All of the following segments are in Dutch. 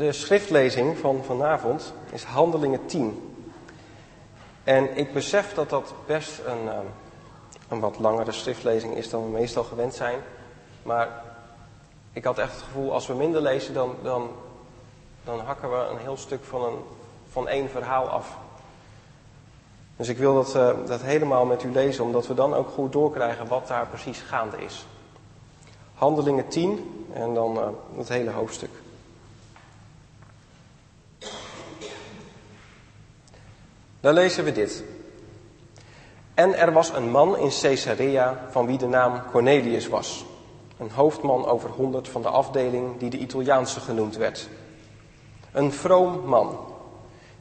De schriftlezing van vanavond is Handelingen 10. En ik besef dat dat best een, ehm, een wat langere schriftlezing is dan we meestal gewend zijn. Maar ik had echt het gevoel, als we minder lezen, dan, dan, dan hakken we een heel stuk van, een, van één verhaal af. Dus ik wil dat, uh, dat helemaal met u lezen, omdat we dan ook goed doorkrijgen wat daar precies gaande is. Handelingen 10 en dan uh, het hele hoofdstuk. Dan lezen we dit. En er was een man in Caesarea van wie de naam Cornelius was. Een hoofdman over honderd van de afdeling die de Italiaanse genoemd werd. Een vroom man,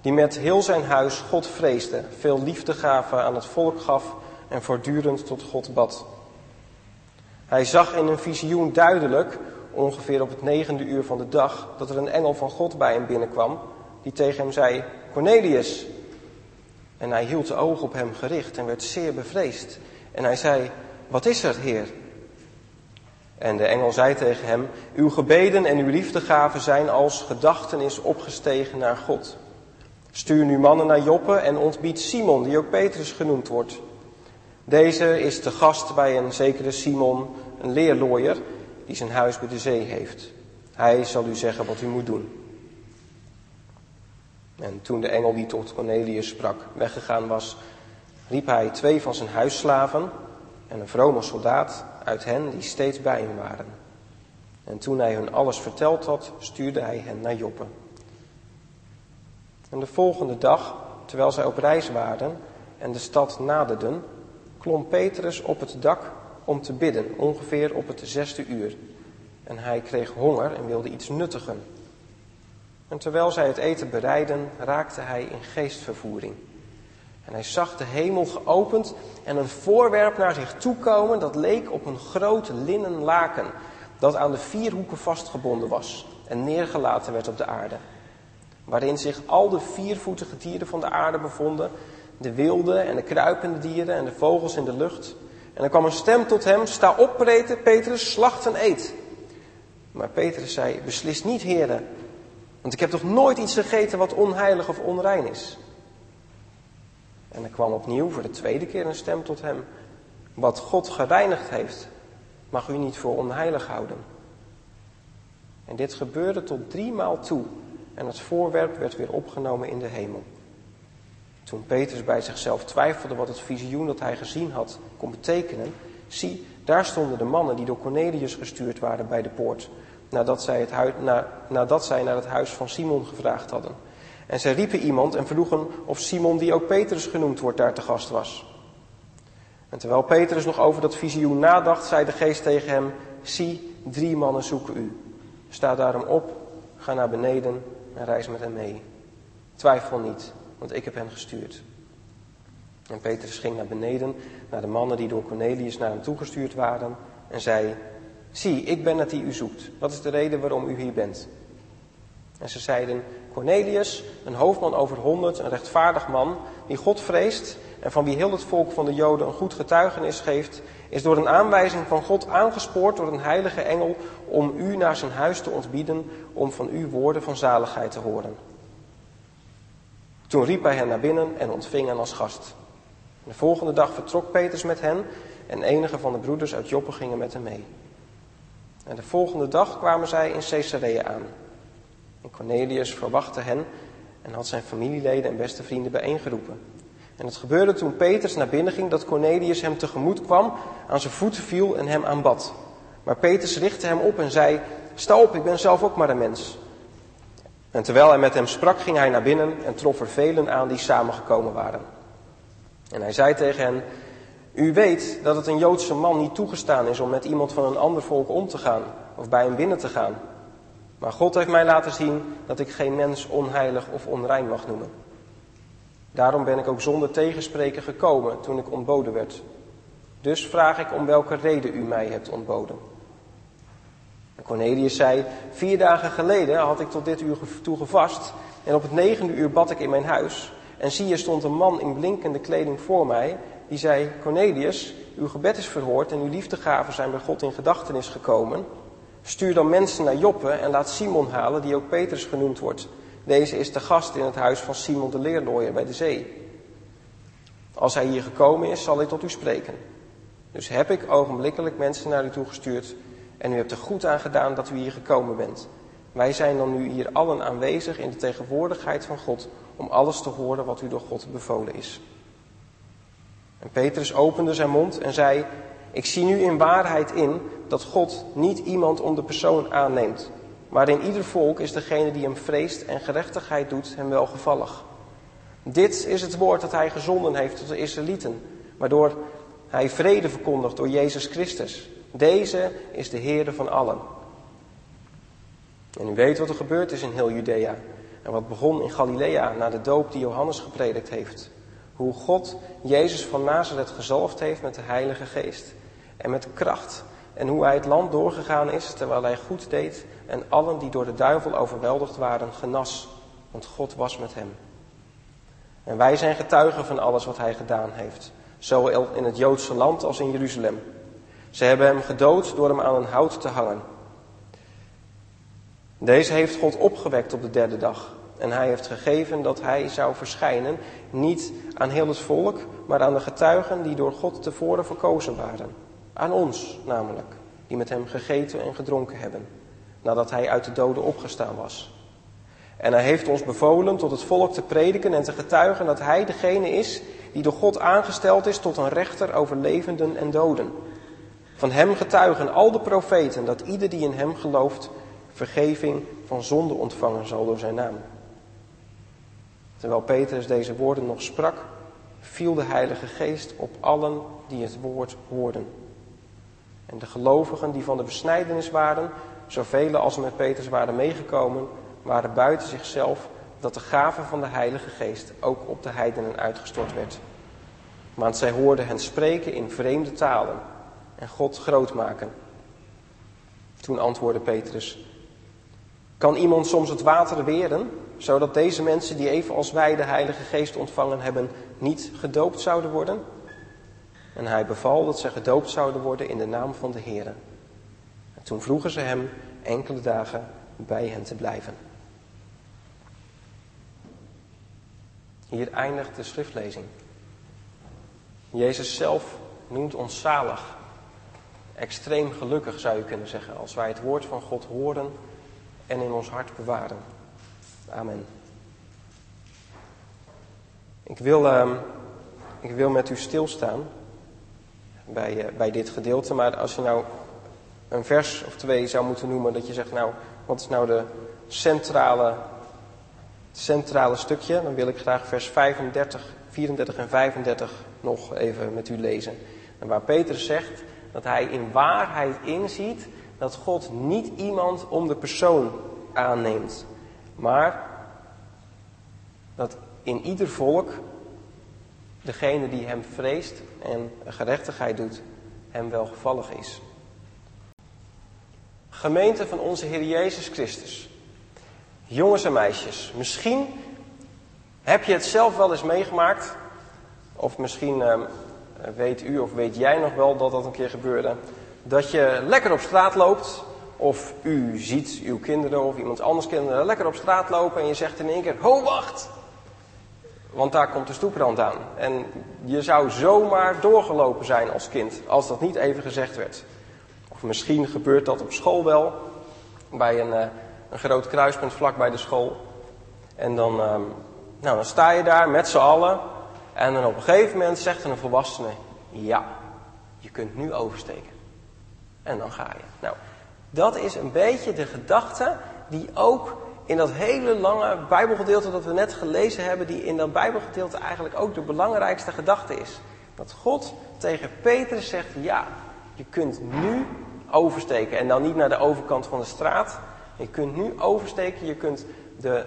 die met heel zijn huis God vreesde, veel liefdegave aan het volk gaf en voortdurend tot God bad. Hij zag in een visioen duidelijk, ongeveer op het negende uur van de dag, dat er een engel van God bij hem binnenkwam, die tegen hem zei, Cornelius. En hij hield de ogen op hem gericht en werd zeer bevreesd. En hij zei, wat is er, Heer? En de engel zei tegen hem, uw gebeden en uw liefdegaven zijn als gedachtenis opgestegen naar God. Stuur nu mannen naar Joppe en ontbied Simon, die ook Petrus genoemd wordt. Deze is te gast bij een zekere Simon, een leerlooier, die zijn huis bij de zee heeft. Hij zal u zeggen wat u moet doen. En toen de engel die tot Cornelius sprak weggegaan was, riep hij twee van zijn huisslaven en een vrome soldaat uit hen die steeds bij hem waren. En toen hij hun alles verteld had, stuurde hij hen naar Joppe. En de volgende dag, terwijl zij op reis waren en de stad naderden, klom Petrus op het dak om te bidden, ongeveer op het zesde uur. En hij kreeg honger en wilde iets nuttigen. En terwijl zij het eten bereidden, raakte hij in geestvervoering. En hij zag de hemel geopend en een voorwerp naar zich toe komen dat leek op een groot linnen laken, dat aan de vier hoeken vastgebonden was en neergelaten werd op de aarde. Waarin zich al de viervoetige dieren van de aarde bevonden, de wilde en de kruipende dieren en de vogels in de lucht. En er kwam een stem tot hem, sta op Petrus, slacht en eet. Maar Petrus zei, beslis niet heren, want ik heb toch nooit iets gegeten wat onheilig of onrein is. En er kwam opnieuw voor de tweede keer een stem tot hem. Wat God gereinigd heeft, mag u niet voor onheilig houden. En dit gebeurde tot drie maal toe. En het voorwerp werd weer opgenomen in de hemel. Toen Petrus bij zichzelf twijfelde wat het visioen dat hij gezien had kon betekenen, zie, daar stonden de mannen die door Cornelius gestuurd waren bij de poort, nadat zij, het huis, na, nadat zij naar het huis van Simon gevraagd hadden. En zij riepen iemand en vroegen of Simon, die ook Petrus genoemd wordt, daar te gast was. En terwijl Petrus nog over dat visioen nadacht, zei de geest tegen hem, zie, drie mannen zoeken u. Sta daarom op, ga naar beneden en reis met hen mee. Twijfel niet, want ik heb hen gestuurd. En Petrus ging naar beneden, naar de mannen die door Cornelius naar hem toegestuurd waren, en zei, zie, ik ben het die u zoekt. Wat is de reden waarom u hier bent? En ze zeiden, Cornelius, een hoofdman over honderd, een rechtvaardig man, die God vreest en van wie heel het volk van de Joden een goed getuigenis geeft, is door een aanwijzing van God aangespoord door een heilige engel om u naar zijn huis te ontbieden, om van u woorden van zaligheid te horen. Toen riep hij hen naar binnen en ontving hen als gast. De volgende dag vertrok Petrus met hen en enige van de broeders uit Joppe gingen met hem mee. En de volgende dag kwamen zij in Caesarea aan. En Cornelius verwachtte hen en had zijn familieleden en beste vrienden bijeengeroepen. En het gebeurde toen Petrus naar binnen ging dat Cornelius hem tegemoet kwam, aan zijn voeten viel en hem aanbad. Maar Petrus richtte hem op en zei, sta op, ik ben zelf ook maar een mens. En terwijl hij met hem sprak, ging hij naar binnen en trof er velen aan die samengekomen waren. En hij zei tegen hen, u weet dat het een Joodse man niet toegestaan is om met iemand van een ander volk om te gaan of bij hem binnen te gaan. Maar God heeft mij laten zien dat ik geen mens onheilig of onrein mag noemen. Daarom ben ik ook zonder tegenspreken gekomen toen ik ontboden werd. Dus vraag ik om welke reden u mij hebt ontboden. En Cornelius zei, vier dagen geleden had ik tot dit uur toe gevast en op het negende uur bad ik in mijn huis. En zie, er stond een man in blinkende kleding voor mij, die zei, Cornelius, uw gebed is verhoord en uw liefdegaven zijn bij God in gedachtenis gekomen. Stuur dan mensen naar Joppe en laat Simon halen, die ook Petrus genoemd wordt. Deze is de gast in het huis van Simon de leerlooier bij de zee. Als hij hier gekomen is, zal hij tot u spreken. Dus heb ik ogenblikkelijk mensen naar u toegestuurd en u hebt er goed aan gedaan dat u hier gekomen bent. Wij zijn dan nu hier allen aanwezig in de tegenwoordigheid van God om alles te horen wat u door God bevolen is. En Petrus opende zijn mond en zei, ik zie nu in waarheid in dat God niet iemand om de persoon aanneemt, maar in ieder volk is degene die hem vreest en gerechtigheid doet hem welgevallig. Dit is het woord dat hij gezonden heeft tot de Israëlieten, waardoor hij vrede verkondigt door Jezus Christus. Deze is de Heerde van allen. En u weet wat er gebeurd is in heel Judea en wat begon in Galilea na de doop die Johannes gepredikt heeft. Hoe God Jezus van Nazareth gezalfd heeft met de Heilige Geest en met kracht. En hoe hij het land doorgegaan is terwijl hij goed deed en allen die door de duivel overweldigd waren genas. Want God was met hem. En wij zijn getuigen van alles wat hij gedaan heeft. Zowel in het Joodse land als in Jeruzalem. Ze hebben hem gedood door hem aan een hout te hangen. Deze heeft God opgewekt op de derde dag. En hij heeft gegeven dat hij zou verschijnen, niet aan heel het volk, maar aan de getuigen die door God tevoren verkozen waren. Aan ons namelijk, die met hem gegeten en gedronken hebben, nadat hij uit de doden opgestaan was. En hij heeft ons bevolen tot het volk te prediken en te getuigen dat hij degene is die door God aangesteld is tot een rechter over levenden en doden. Van hem getuigen al de profeten dat ieder die in hem gelooft vergeving van zonde ontvangen zal door zijn naam. Terwijl Petrus deze woorden nog sprak, viel de Heilige Geest op allen die het woord hoorden. En de gelovigen die van de besnijdenis waren, zoveel als met Petrus waren meegekomen, waren buiten zichzelf dat de gave van de Heilige Geest ook op de heidenen uitgestort werd. Want zij hoorden hen spreken in vreemde talen en God groot maken. Toen antwoordde Petrus, kan iemand soms het water weren, zodat deze mensen die evenals wij de Heilige Geest ontvangen hebben, niet gedoopt zouden worden? En hij beval dat zij gedoopt zouden worden in de naam van de Heer. En toen vroegen ze hem enkele dagen bij hen te blijven. Hier eindigt de schriftlezing. Jezus zelf noemt ons zalig. Extreem gelukkig zou je kunnen zeggen, als wij het woord van God horen en in ons hart bewaren. Amen. Ik wil, uh, ik wil met u stilstaan bij, uh, bij dit gedeelte, maar als je nou een vers of twee zou moeten noemen, dat je zegt, nou, wat is nou de centrale, centrale stukje, dan wil ik graag vers 35, 34 en 35 nog even met u lezen. En waar Petrus zegt dat hij in waarheid inziet dat God niet iemand om de persoon aanneemt, maar dat in ieder volk degene die hem vreest en gerechtigheid doet, hem welgevallig is. Gemeente van onze Heer Jezus Christus. Jongens en meisjes, misschien heb je het zelf wel eens meegemaakt, of misschien uh, weet u of weet jij nog wel dat dat een keer gebeurde, dat je lekker op straat loopt of u ziet uw kinderen of iemand anders kinderen lekker op straat lopen en je zegt in één keer, ho wacht! Want daar komt de stoeprand aan. En je zou zomaar doorgelopen zijn als kind, als dat niet even gezegd werd. Of misschien gebeurt dat op school wel, bij een, uh, een groot kruispunt vlak bij de school. En dan, uh, nou, dan sta je daar met z'n allen. En dan op een gegeven moment zegt een volwassene, ja, je kunt nu oversteken. En dan ga je. Nou, dat is een beetje de gedachte die ook in dat hele lange Bijbelgedeelte dat we net gelezen hebben, die in dat Bijbelgedeelte eigenlijk ook de belangrijkste gedachte is. Dat God tegen Petrus zegt, ja, je kunt nu oversteken. En dan niet naar de overkant van de straat. Je kunt nu oversteken, je kunt de,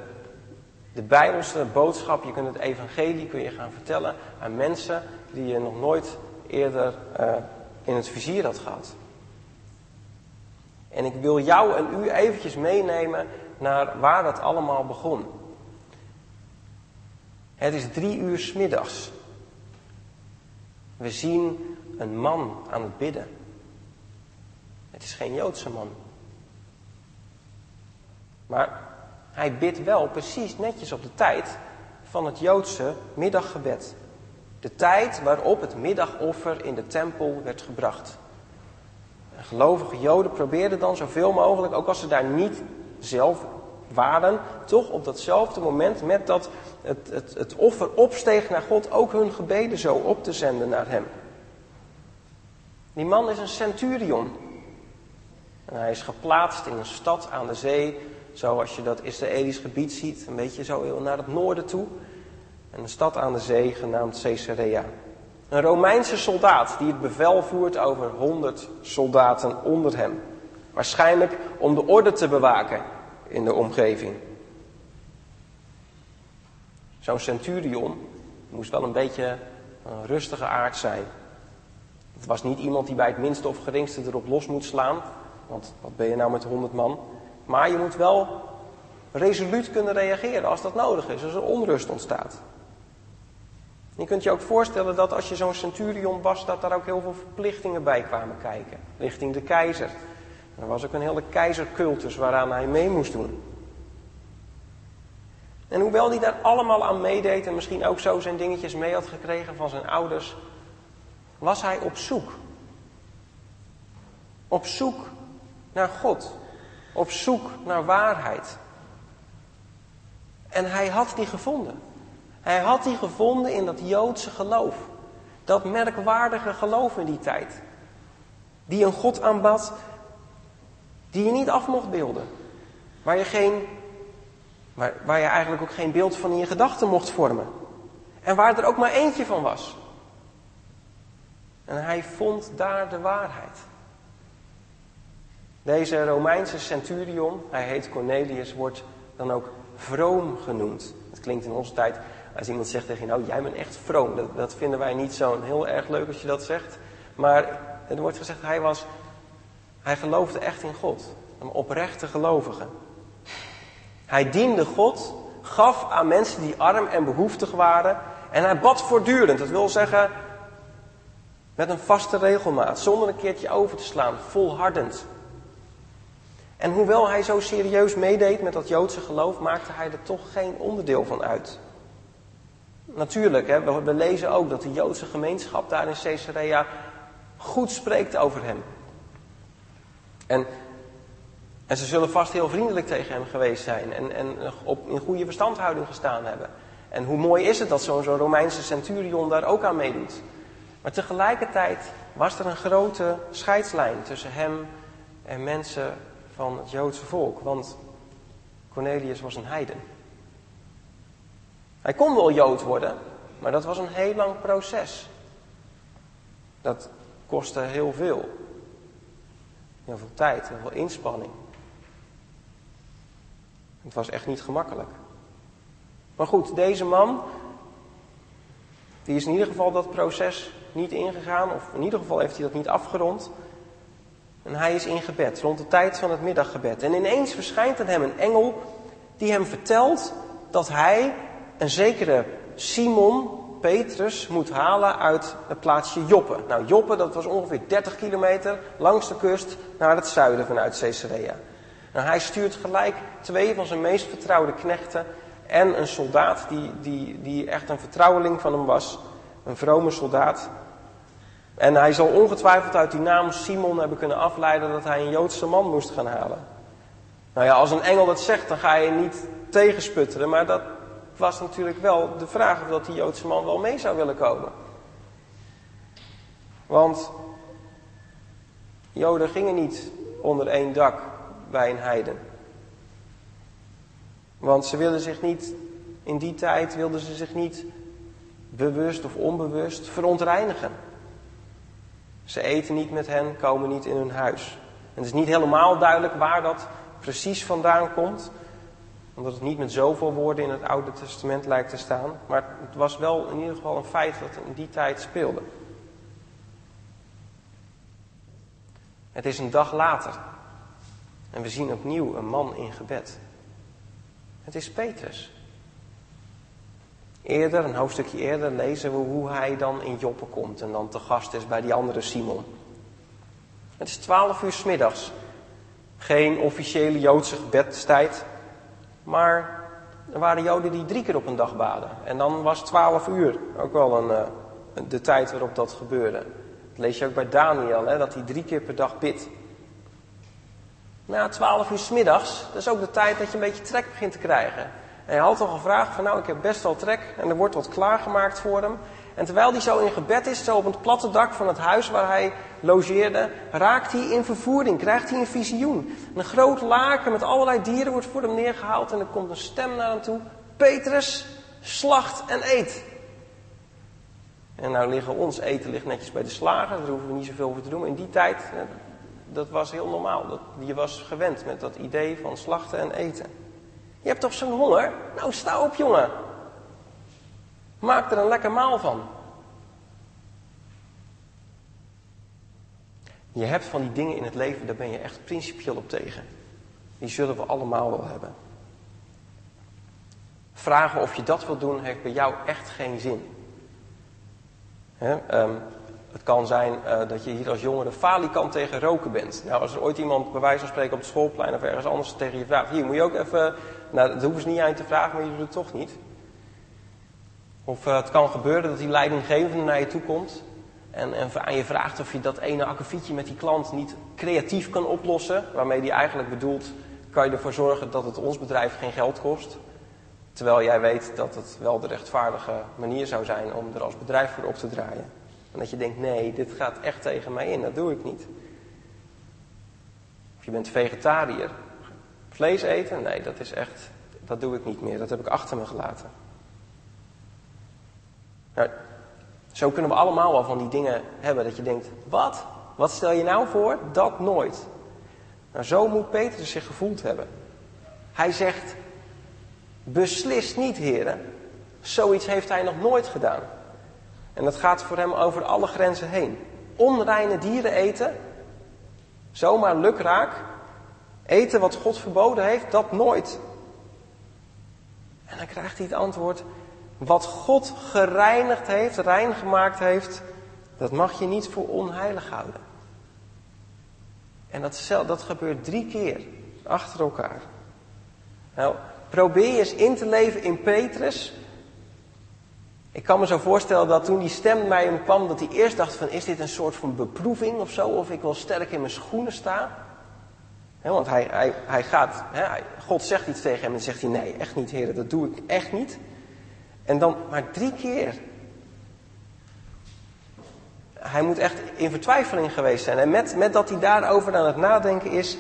de Bijbelse boodschap, je kunt het evangelie kun je gaan vertellen aan mensen die je nog nooit eerder uh, in het vizier had gehad. En ik wil jou en u eventjes meenemen naar waar dat allemaal begon. Het is drie uur smiddags. We zien een man aan het bidden. Het is geen Joodse man. Maar hij bidt wel precies netjes op de tijd van het Joodse middaggebed. De tijd waarop het middagoffer in de tempel werd gebracht. En gelovige Joden probeerden dan zoveel mogelijk, ook als ze daar niet zelf waren, toch op datzelfde moment met dat het, het, het offer opsteeg naar God, ook hun gebeden zo op te zenden naar Hem. Die man is een centurion. En hij is geplaatst in een stad aan de zee, zoals je dat Israëlisch gebied ziet, een beetje zo naar het noorden toe. En een stad aan de zee genaamd Caesarea. Een Romeinse soldaat die het bevel voert over honderd soldaten onder hem. Waarschijnlijk om de orde te bewaken in de omgeving. Zo'n centurion moest wel een beetje een rustige aard zijn. Het was niet iemand die bij het minste of geringste erop los moet slaan. Want wat ben je nou met honderd man? Maar je moet wel resoluut kunnen reageren als dat nodig is, als er onrust ontstaat. Je kunt je ook voorstellen dat als je zo'n centurion was, dat daar ook heel veel verplichtingen bij kwamen kijken. Richting de keizer. Er was ook een hele keizercultus waaraan hij mee moest doen. En hoewel hij daar allemaal aan meedeed en misschien ook zo zijn dingetjes mee had gekregen van zijn ouders, was hij op zoek. Op zoek naar God. Op zoek naar waarheid. En hij had die gevonden. Hij had die gevonden in dat Joodse geloof. Dat merkwaardige geloof in die tijd. Die een God aanbad die je niet af mocht beelden. Waar je, geen, waar, waar je eigenlijk ook geen beeld van in je gedachten mocht vormen. En waar er ook maar eentje van was. En hij vond daar de waarheid. Deze Romeinse centurion, hij heet Cornelius, wordt dan ook vroom genoemd. Het klinkt in onze tijd, als iemand zegt tegen je, nou jij bent echt vroom. Dat, dat vinden wij niet zo heel erg leuk als je dat zegt. Maar er wordt gezegd, hij, was, hij geloofde echt in God. Een oprechte gelovige. Hij diende God, gaf aan mensen die arm en behoeftig waren. En hij bad voortdurend. Dat wil zeggen, met een vaste regelmaat, zonder een keertje over te slaan, volhardend. En hoewel hij zo serieus meedeed met dat Joodse geloof, maakte hij er toch geen onderdeel van uit. Natuurlijk, hè, we, lezen ook dat de Joodse gemeenschap daar in Caesarea goed spreekt over hem. En, en ze zullen vast heel vriendelijk tegen hem geweest zijn en, en op, in goede verstandhouding gestaan hebben. En hoe mooi is het dat zo'n zo Romeinse centurion daar ook aan meedoet. Maar tegelijkertijd was er een grote scheidslijn tussen hem en mensen van het Joodse volk. Want Cornelius was een heiden. Hij kon wel Jood worden, maar dat was een heel lang proces. Dat kostte heel veel. Heel veel tijd, heel veel inspanning. Het was echt niet gemakkelijk. Maar goed, deze man, die is in ieder geval dat proces niet ingegaan, of in ieder geval heeft hij dat niet afgerond. En hij is in gebed, rond de tijd van het middaggebed. En ineens verschijnt aan hem een engel die hem vertelt dat hij een zekere Simon Petrus moet halen uit het plaatsje Joppe. Nou, Joppe, dat was ongeveer 30 kilometer langs de kust naar het zuiden vanuit Caesarea. Nou, hij stuurt gelijk twee van zijn meest vertrouwde knechten en een soldaat die, die, die echt een vertrouweling van hem was. Een vrome soldaat. En hij zal ongetwijfeld uit die naam Simon hebben kunnen afleiden dat hij een Joodse man moest gaan halen. Nou ja, als een engel dat zegt, dan ga je niet tegensputteren, maar dat was natuurlijk wel de vraag of dat die Joodse man wel mee zou willen komen. Want Joden gingen niet onder één dak bij een heiden. Want ze wilden zich niet, in die tijd wilden ze zich niet bewust of onbewust verontreinigen. Ze eten niet met hen, komen niet in hun huis. En het is niet helemaal duidelijk waar dat precies vandaan komt omdat het niet met zoveel woorden in het Oude Testament lijkt te staan. Maar het was wel in ieder geval een feit dat in die tijd speelde. Het is een dag later. En we zien opnieuw een man in gebed. Het is Petrus. Eerder, een hoofdstukje eerder, lezen we hoe hij dan in Joppe komt en dan te gast is bij die andere Simon. Het is twaalf uur s middags. Geen officiële Joodse gebedstijd. Maar er waren Joden die drie keer op een dag baden. En dan was 12 uur ook wel een, uh, de tijd waarop dat gebeurde. Dat lees je ook bij Daniel, hè, dat hij drie keer per dag bidt. Na 12 uur s middags, dat is ook de tijd dat je een beetje trek begint te krijgen. En hij had al gevraagd van nou, ik heb best wel trek. En er wordt wat klaargemaakt voor hem. En terwijl hij zo in gebed is, zo op het platte dak van het huis waar hij logeerde, raakt hij in vervoering, krijgt hij een visioen. Een groot laken met allerlei dieren wordt voor hem neergehaald en er komt een stem naar hem toe. Petrus, slacht en eet. En nou liggen ons eten ligt netjes bij de slager, daar hoeven we niet zoveel over te doen. In die tijd, dat was heel normaal. Je was gewend met dat idee van slachten en eten. Je hebt toch zo'n honger? Nou, sta op jongen. Maak er een lekker maal van. Je hebt van die dingen in het leven, daar ben je echt principieel op tegen. Die zullen we allemaal wel hebben. Vragen of je dat wilt doen, heeft bij jou echt geen zin. Ehm, het kan zijn uh, dat je hier als jongere falikant tegen roken bent. Nou, als er ooit iemand bij wijze van spreken op het schoolplein of ergens anders tegen je vraagt. Hier moet je ook even. Nou, dat hoeven ze niet aan je te vragen, maar je doet het toch niet. Of uh, het kan gebeuren dat die leidinggevende naar je toe komt en, en aan je vraagt of je dat ene akkefietje met die klant niet creatief kan oplossen. Waarmee die eigenlijk bedoelt, kan je ervoor zorgen dat het ons bedrijf geen geld kost. Terwijl jij weet dat het wel de rechtvaardige manier zou zijn om er als bedrijf voor op te draaien. En dat je denkt, nee, dit gaat echt tegen mij in, dat doe ik niet. Of je bent vegetariër. Vlees eten? Nee, dat is echt, dat doe ik niet meer. Dat heb ik achter me gelaten. Nou, zo kunnen we allemaal wel van die dingen hebben dat je denkt, wat? Wat stel je nou voor? Dat nooit. Nou, zo moet Petrus zich gevoeld hebben. Hij zegt, beslist niet, heren. Zoiets heeft hij nog nooit gedaan. En dat gaat voor hem over alle grenzen heen. Onreine dieren eten, zomaar lukraak. Eten wat God verboden heeft, dat nooit. En dan krijgt hij het antwoord, wat God gereinigd heeft, rein gemaakt heeft, dat mag je niet voor onheilig houden. En dat, dat gebeurt drie keer achter elkaar. Nou, probeer eens in te leven in Petrus. Ik kan me zo voorstellen dat toen die stem bij hem kwam, dat hij eerst dacht van, is dit een soort van beproeving of zo, of ik wel sterk in mijn schoenen sta? want hij, hij, hij gaat, God zegt iets tegen hem en zegt hij, nee, echt niet, heren, dat doe ik echt niet. En dan maar drie keer. Hij moet echt in vertwijfeling geweest zijn. En met, met dat hij daarover aan het nadenken is,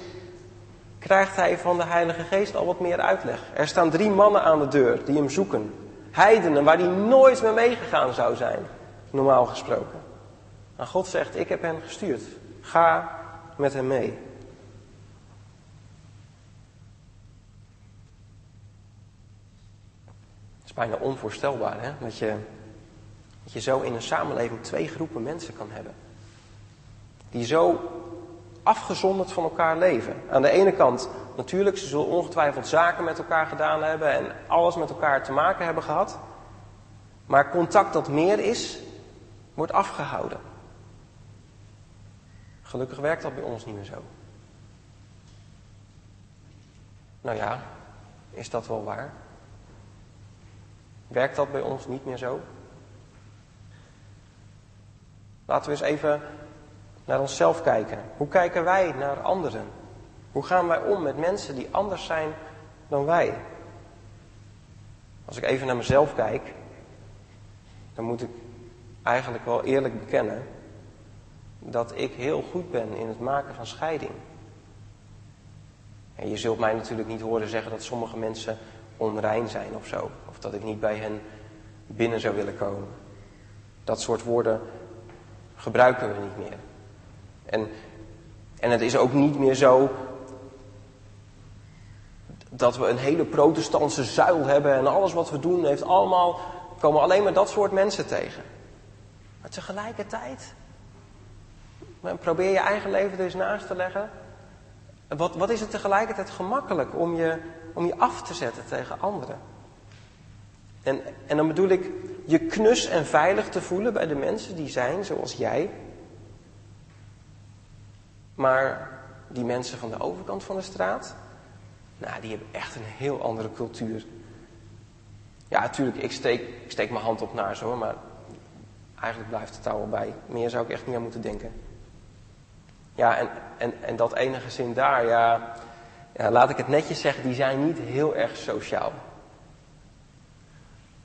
krijgt hij van de Heilige Geest al wat meer uitleg. Er staan drie mannen aan de deur die hem zoeken. Heidenen waar hij nooit meer meegegaan zou zijn, normaal gesproken. En God zegt, ik heb hen gestuurd. Ga met hem mee. Is bijna onvoorstelbaar hè? Dat, je, dat je zo in een samenleving twee groepen mensen kan hebben. Die zo afgezonderd van elkaar leven. Aan de ene kant, natuurlijk, ze zullen ongetwijfeld zaken met elkaar gedaan hebben en alles met elkaar te maken hebben gehad. Maar contact dat meer is, wordt afgehouden. Gelukkig werkt dat bij ons niet meer zo. Nou ja, is dat wel waar? Werkt dat bij ons niet meer zo? Laten we eens even naar onszelf kijken. Hoe kijken wij naar anderen? Hoe gaan wij om met mensen die anders zijn dan wij? Als ik even naar mezelf kijk, dan moet ik eigenlijk wel eerlijk bekennen dat ik heel goed ben in het maken van scheiding. En je zult mij natuurlijk niet horen zeggen dat sommige mensen onrein zijn of zo dat ik niet bij hen binnen zou willen komen. Dat soort woorden gebruiken we niet meer. En, en het is ook niet meer zo dat we een hele protestantse zuil hebben en alles wat we doen heeft allemaal, komen alleen maar dat soort mensen tegen. Maar tegelijkertijd, probeer je eigen leven er eens naast te leggen. Wat, wat is het tegelijkertijd gemakkelijk om je, om je af te zetten tegen anderen? En, en dan bedoel ik je knus en veilig te voelen bij de mensen die zijn zoals jij. Maar die mensen van de overkant van de straat, Nou, die hebben echt een heel andere cultuur. Ja, natuurlijk, ik steek, ik steek mijn hand op naar ze hoor, maar eigenlijk blijft het daar wel bij. Meer zou ik echt niet aan moeten denken. Ja, en, en, en dat ene gezin daar, ja, ja, laat ik het netjes zeggen, die zijn niet heel erg sociaal.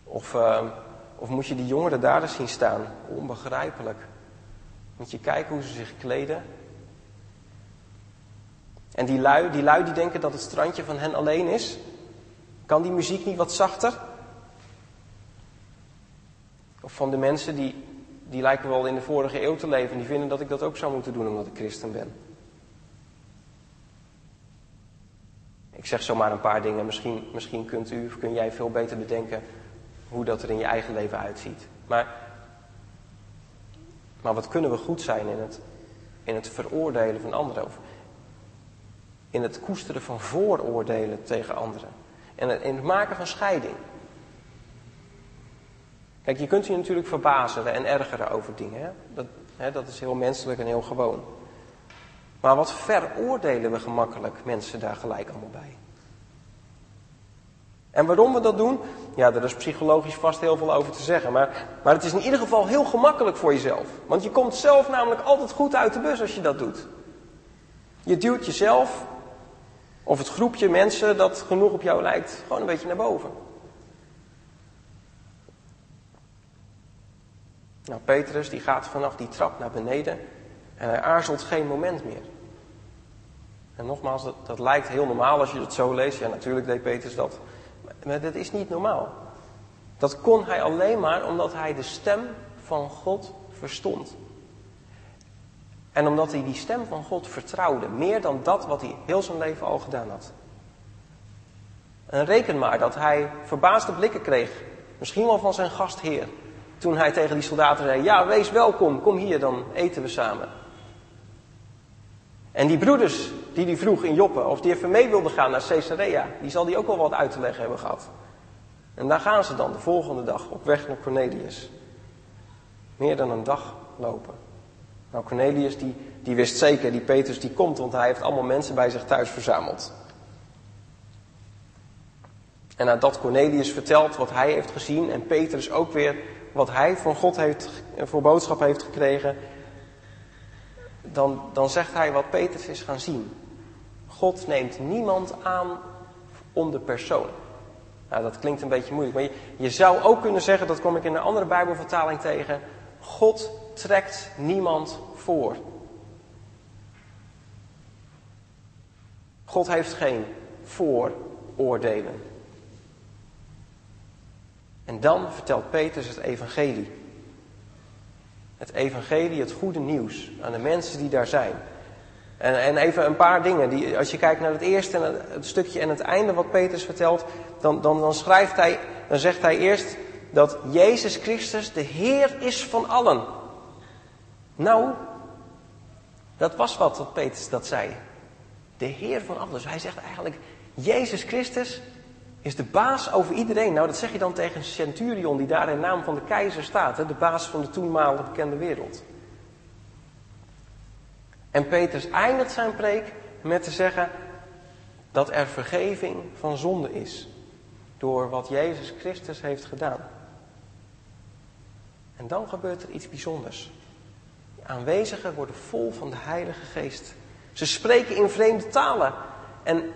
Of, uh, of moet je die jongeren daar eens zien staan? Onbegrijpelijk. Moet je kijken hoe ze zich kleden. En die lui, die lui die denken dat het strandje van hen alleen is. Kan die muziek niet wat zachter? Of van de mensen die, die lijken wel in de vorige eeuw te leven. Die vinden dat ik dat ook zou moeten doen omdat ik christen ben. Zeg zomaar een paar dingen. Misschien, misschien kunt u kun jij veel beter bedenken hoe dat er in je eigen leven uitziet. Maar, maar wat kunnen we goed zijn in het, in het veroordelen van anderen? Of in het koesteren van vooroordelen tegen anderen. En in het maken van scheiding. Kijk, je kunt je natuurlijk verbazen en ergeren over dingen. Hè? Dat, hè, dat is heel menselijk en heel gewoon. Maar wat veroordelen we gemakkelijk mensen daar gelijk allemaal bij? En waarom we dat doen? Ja, daar is psychologisch vast heel veel over te zeggen. Maar, maar het is in ieder geval heel gemakkelijk voor jezelf. Want je komt zelf namelijk altijd goed uit de bus als je dat doet. Je duwt jezelf, of het groepje mensen dat genoeg op jou lijkt, gewoon een beetje naar boven. Nou, Petrus die gaat vanaf die trap naar beneden en hij aarzelt geen moment meer. En nogmaals, dat, dat lijkt heel normaal als je het zo leest. Ja, natuurlijk deed Petrus dat. Maar dat is niet normaal. Dat kon hij alleen maar omdat hij de stem van God verstond. En omdat hij die stem van God vertrouwde, meer dan dat wat hij heel zijn leven al gedaan had. En reken maar dat hij verbaasde blikken kreeg, misschien wel van zijn gastheer, toen hij tegen die soldaten zei: Ja, wees welkom, kom hier, dan eten we samen. En die broeders die die vroeg in Joppe, of die even mee wilden gaan naar Caesarea, die zal die ook wel wat uit te leggen hebben gehad. En daar gaan ze dan de volgende dag op weg naar Cornelius. Meer dan een dag lopen. Nou, Cornelius die, die wist zeker, die Petrus die komt, want hij heeft allemaal mensen bij zich thuis verzameld. En nadat Cornelius vertelt wat hij heeft gezien en Petrus ook weer wat hij van God heeft, voor boodschap heeft gekregen, dan, dan zegt hij wat Petrus is gaan zien. God neemt niemand aan om de persoon. Nou, dat klinkt een beetje moeilijk, maar je, je zou ook kunnen zeggen, dat kom ik in een andere Bijbelvertaling tegen, God trekt niemand voor. God heeft geen vooroordelen. En dan vertelt Petrus het evangelie. Het evangelie, het goede nieuws aan de mensen die daar zijn. En, en even een paar dingen. Die, als je kijkt naar het eerste en het, stukje en het einde wat Petrus vertelt, dan, dan, dan schrijft hij, dan zegt hij eerst dat Jezus Christus de Heer is van allen. Nou, dat was wat wat Petrus dat zei. De Heer van allen. Dus hij zegt eigenlijk, Jezus Christus is de baas over iedereen. Nou, dat zeg je dan tegen een centurion die daar in naam van de keizer staat. Hè, de baas van de toenmalige bekende wereld. En Petrus eindigt zijn preek met te zeggen dat er vergeving van zonde is. Door wat Jezus Christus heeft gedaan. En dan gebeurt er iets bijzonders. De aanwezigen worden vol van de Heilige Geest. Ze spreken in vreemde talen. En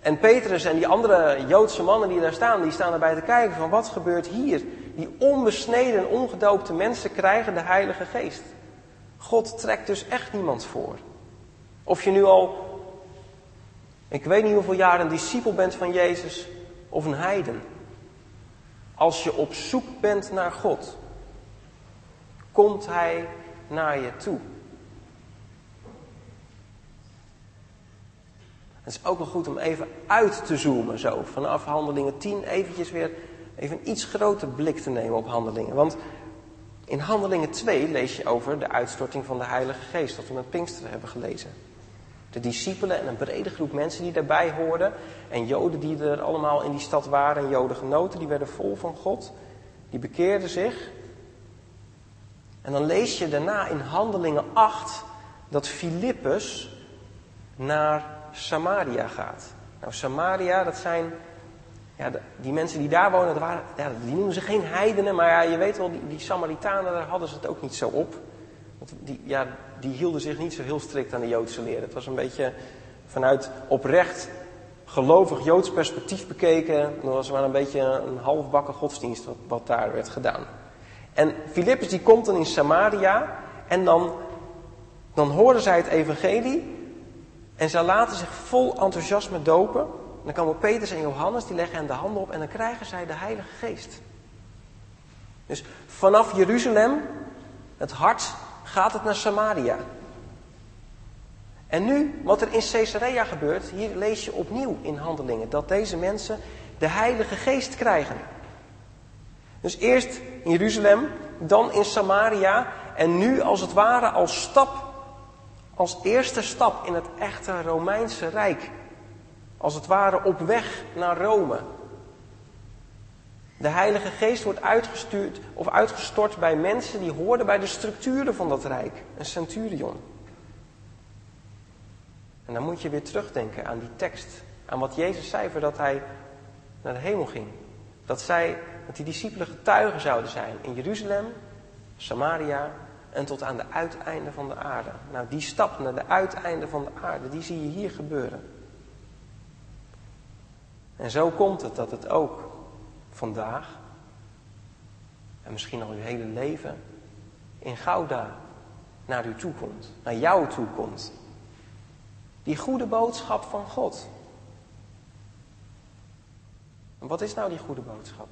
en Petrus en die andere Joodse mannen die daar staan, die staan erbij te kijken van wat gebeurt hier? Die onbesneden, ongedoopte mensen krijgen de Heilige Geest. God trekt dus echt niemand voor. Of je nu al, ik weet niet hoeveel jaar een discipel bent van Jezus of een heiden. Als je op zoek bent naar God, komt Hij naar je toe. Het is ook wel goed om even uit te zoomen zo. Vanaf handelingen 10 eventjes weer even een iets groter blik te nemen op handelingen. Want in handelingen 2 lees je over de uitstorting van de Heilige Geest. Dat we met Pinksteren hebben gelezen. De discipelen en een brede groep mensen die daarbij hoorden. En joden die er allemaal in die stad waren. En joden genoten, die werden vol van God. Die bekeerden zich. En dan lees je daarna in handelingen 8 dat Filippus naar Samaria gaat. Nou, Samaria, dat zijn. Ja, die mensen die daar wonen, dat waren, ja, die noemen ze geen heidenen, maar ja, je weet wel, die, die Samaritanen, daar hadden ze het ook niet zo op. Want die, ja, die hielden zich niet zo heel strikt aan de Joodse leer. Het was een beetje vanuit oprecht gelovig Joods perspectief bekeken. Dat was maar een beetje een halfbakken godsdienst wat, wat daar werd gedaan. En Filippus die komt dan in Samaria en dan, dan horen zij het evangelie en zij laten zich vol enthousiasme dopen. dan komen Petrus en Johannes, die leggen hen de handen op en dan krijgen zij de Heilige Geest. Dus vanaf Jeruzalem, het hart, gaat het naar Samaria. En nu, wat er in Caesarea gebeurt, hier lees je opnieuw in handelingen dat deze mensen de Heilige Geest krijgen. Dus eerst in Jeruzalem, dan in Samaria en nu als het ware als stap, als eerste stap in het echte Romeinse Rijk. Als het ware op weg naar Rome. De Heilige Geest wordt uitgestuurd of uitgestort bij mensen die hoorden bij de structuren van dat Rijk. Een centurion. En dan moet je weer terugdenken aan die tekst. Aan wat Jezus zei voordat hij naar de hemel ging. Dat zij, dat die discipelen getuigen zouden zijn in Jeruzalem, Samaria en tot aan de uiteinden van de aarde. Nou, die stap naar de uiteinden van de aarde, die zie je hier gebeuren. En zo komt het dat het ook vandaag, en misschien al uw hele leven, in Gouda naar u toe komt, naar jou toe komt. Die goede boodschap van God. En wat is nou die goede boodschap?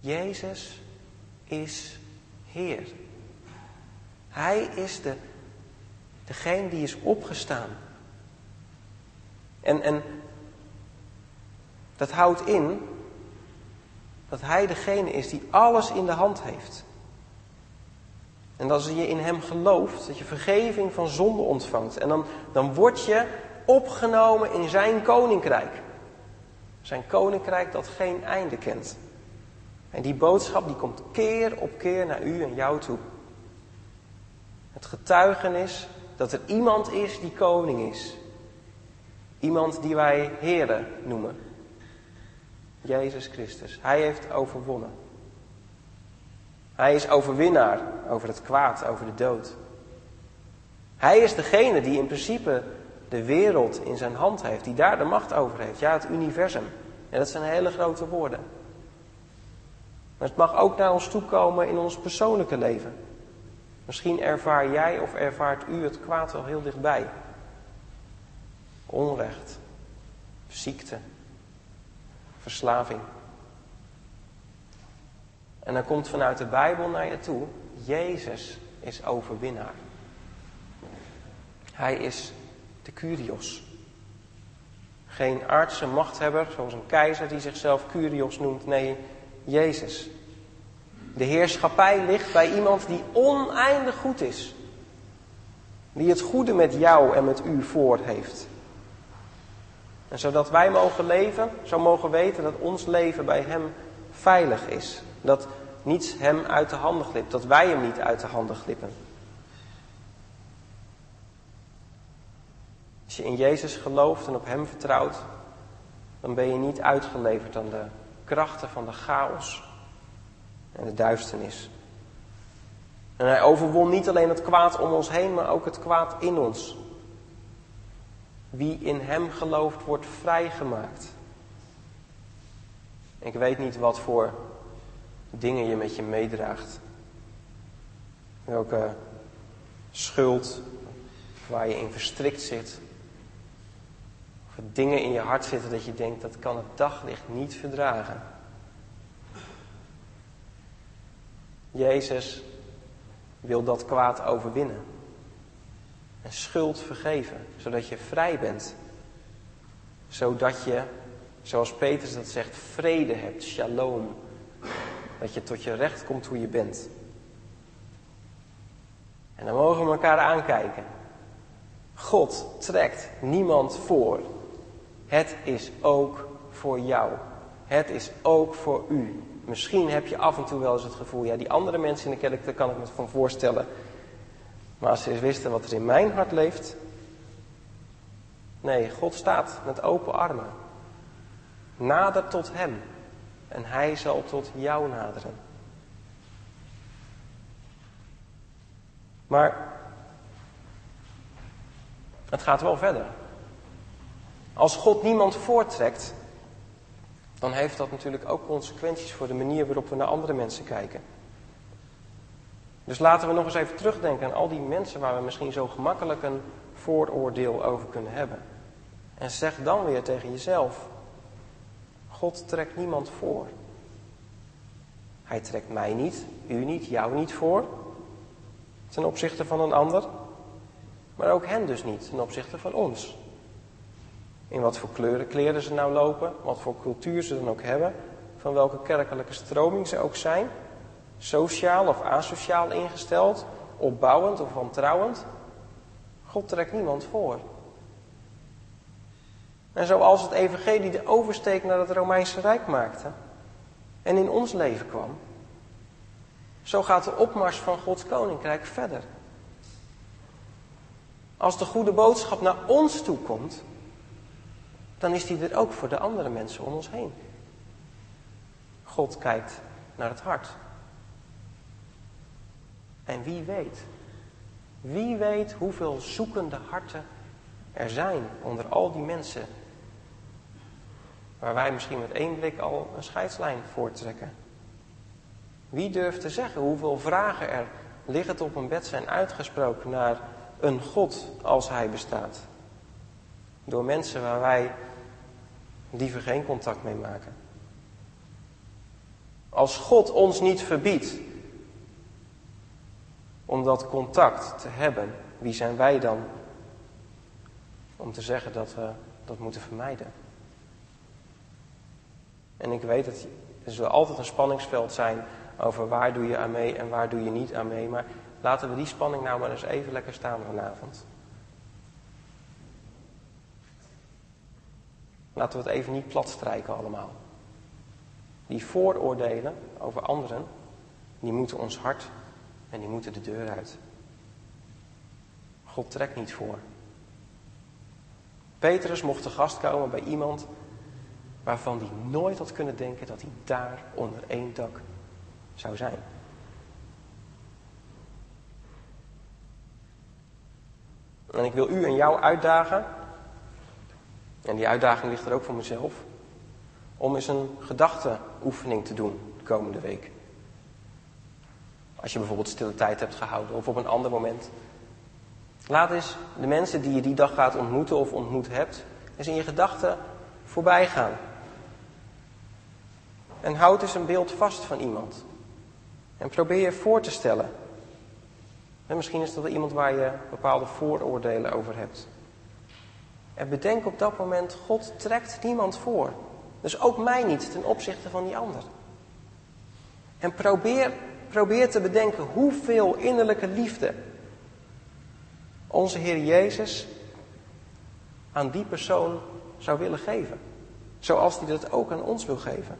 Jezus is Heer. Hij is de, degene die is opgestaan. En, en dat houdt in dat Hij degene is die alles in de hand heeft. En als je in Hem gelooft, dat je vergeving van zonde ontvangt. En dan, dan word je opgenomen in Zijn koninkrijk. Zijn koninkrijk dat geen einde kent. En die boodschap die komt keer op keer naar u en jou toe. Het getuigenis dat er iemand is die koning is. Iemand die wij Here noemen. Jezus Christus. Hij heeft overwonnen. Hij is overwinnaar over het kwaad, over de dood. Hij is degene die in principe de wereld in zijn hand heeft, die daar de macht over heeft. Ja, het universum. En dat zijn hele grote woorden. Maar het mag ook naar ons toe komen in ons persoonlijke leven. Misschien ervaar jij of ervaart u het kwaad wel heel dichtbij. Onrecht, ziekte, verslaving. En dan komt vanuit de Bijbel naar je toe, Jezus is overwinnaar. Hij is de Curios. Geen een machthebber, zoals een keizer die zichzelf Curios noemt. Nee, Jezus. De heerschappij ligt bij iemand die oneindig goed is. Die het goede met jou en met u voor heeft. En zodat wij mogen leven, zo mogen weten dat ons leven bij Hem veilig is. Dat niets Hem uit de handen glipt, dat wij Hem niet uit de handen glippen. Als je in Jezus gelooft en op Hem vertrouwt, dan ben je niet uitgeleverd aan de krachten van de chaos en de duisternis. En hij overwon niet alleen het kwaad om ons heen, maar ook het kwaad in ons. Wie in hem gelooft, wordt vrijgemaakt. Ik weet niet wat voor dingen je met je meedraagt. Welke schuld waar je in verstrikt zit. Er dingen in je hart zitten dat je denkt dat kan het daglicht niet verdragen. Jezus wil dat kwaad overwinnen. En schuld vergeven, zodat je vrij bent. Zodat je, zoals Petrus dat zegt, vrede hebt, shalom. Dat je tot je recht komt hoe je bent. En dan mogen we elkaar aankijken. God trekt niemand voor. Het is ook voor jou. Het is ook voor u. Misschien heb je af en toe wel eens het gevoel, ja, die andere mensen in de kerk, daar kan ik me van voorstellen. Maar als ze eens wisten wat er in mijn hart leeft, Nee, God staat met open armen. Nader tot Hem en Hij zal tot jou naderen. Maar het gaat wel verder. Als God niemand voortrekt, dan heeft dat natuurlijk ook consequenties voor de manier waarop we naar andere mensen kijken. Dus laten we nog eens even terugdenken aan al die mensen waar we misschien zo gemakkelijk een vooroordeel over kunnen hebben. En zeg dan weer tegen jezelf: God trekt niemand voor. Hij trekt mij niet, u niet, jou niet voor ten opzichte van een ander, maar ook hen dus niet ten opzichte van ons. In wat voor kleuren, kleren ze nou lopen, wat voor cultuur ze dan ook hebben, van welke kerkelijke stroming ze ook zijn, sociaal of asociaal ingesteld, opbouwend of wantrouwend. God trekt niemand voor. En zoals het evangelie de oversteek naar het Romeinse Rijk maakte en in ons leven kwam, zo gaat de opmars van Gods koninkrijk verder. Als de goede boodschap naar ons toe komt, dan is die er ook voor de andere mensen om ons heen. God kijkt naar het hart. En wie weet, wie weet hoeveel zoekende harten er zijn onder al die mensen waar wij misschien met één blik al een scheidslijn voortrekken. Wie durft te zeggen hoeveel vragen er liggend op een bed zijn uitgesproken naar een God als hij bestaat? Door mensen waar wij liever geen contact mee maken. Als God ons niet verbiedt om dat contact te hebben, wie zijn wij dan om te zeggen dat we dat moeten vermijden? En ik weet dat er zal altijd een spanningsveld zijn over waar doe je aan mee en waar doe je niet aan mee. Maar laten we die spanning nou maar eens even lekker staan vanavond. Laten we het even niet platstrijken allemaal. Die vooroordelen over anderen, die moeten ons hart en die moeten de deur uit. God trekt niet voor. Petrus mocht te gast komen bij iemand waarvan hij nooit had kunnen denken dat hij daar onder één dak zou zijn. En ik wil u en jou uitdagen, en die uitdaging ligt er ook voor mezelf, om eens een gedachteoefening te doen de komende week. Als je bijvoorbeeld stille tijd hebt gehouden of op een ander moment. Laat eens de mensen die je die dag gaat ontmoeten of ontmoet hebt, eens in je gedachten voorbij gaan. En houd eens een beeld vast van iemand. En probeer je voor te stellen. En misschien is dat iemand waar je bepaalde vooroordelen over hebt. En bedenk op dat moment, God trekt niemand voor. Dus ook mij niet ten opzichte van die ander. En probeer, probeer te bedenken hoeveel innerlijke liefde onze Heer Jezus aan die persoon zou willen geven. Zoals hij dat ook aan ons wil geven.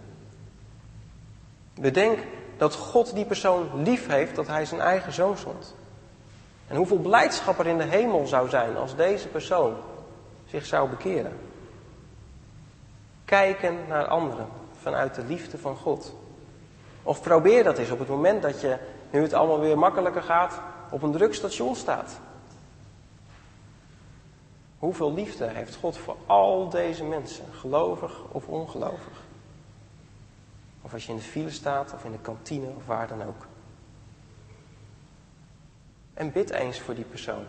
Bedenk dat God die persoon lief heeft, dat hij zijn eigen zoon zond. En hoeveel blijdschap er in de hemel zou zijn als deze persoon zich zou bekeren. Kijken naar anderen vanuit de liefde van God. Of probeer dat eens op het moment dat je, nu het allemaal weer makkelijker gaat, op een druk station staat. Hoeveel liefde heeft God voor al deze mensen, gelovig of ongelovig? Of als je in de file staat, of in de kantine, of waar dan ook. En bid eens voor die persoon.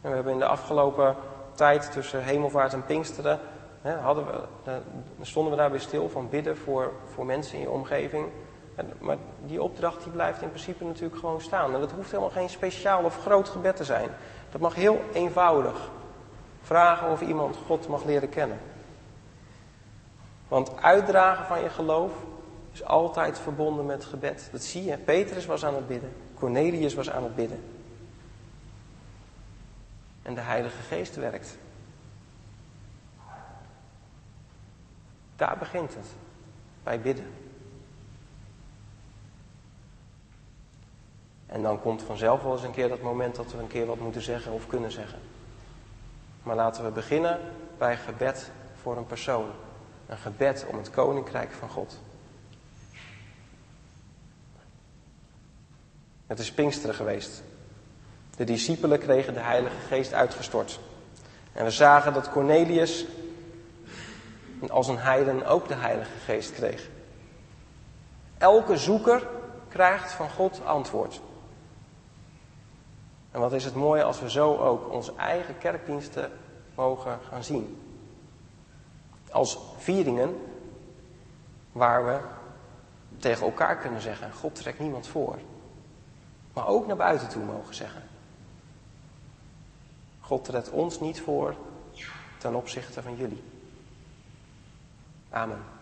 En we hebben in de afgelopen tijd tussen hemelvaart en pinksteren, hè, hadden we, stonden we daar weer stil van bidden voor, voor mensen in je omgeving. En, maar die opdracht die blijft in principe natuurlijk gewoon staan. En dat hoeft helemaal geen speciaal of groot gebed te zijn. Dat mag heel eenvoudig. Vragen of iemand God mag leren kennen. Want uitdragen van je geloof is altijd verbonden met gebed. Dat zie je. Petrus was aan het bidden. Cornelius was aan het bidden. En de Heilige Geest werkt. Daar begint het. Bij bidden. En dan komt vanzelf wel eens een keer dat moment dat we een keer wat moeten zeggen of kunnen zeggen. Maar laten we beginnen bij gebed voor een persoon. Een gebed om het koninkrijk van God. Het is Pinksteren geweest. De discipelen kregen de Heilige Geest uitgestort. En we zagen dat Cornelius als een heiden ook de Heilige Geest kreeg. Elke zoeker krijgt van God antwoord. En wat is het mooi als we zo ook onze eigen kerkdiensten mogen gaan zien. Als vieringen waar we tegen elkaar kunnen zeggen: God trekt niemand voor. Maar ook naar buiten toe mogen zeggen: God trekt ons niet voor ten opzichte van jullie. Amen.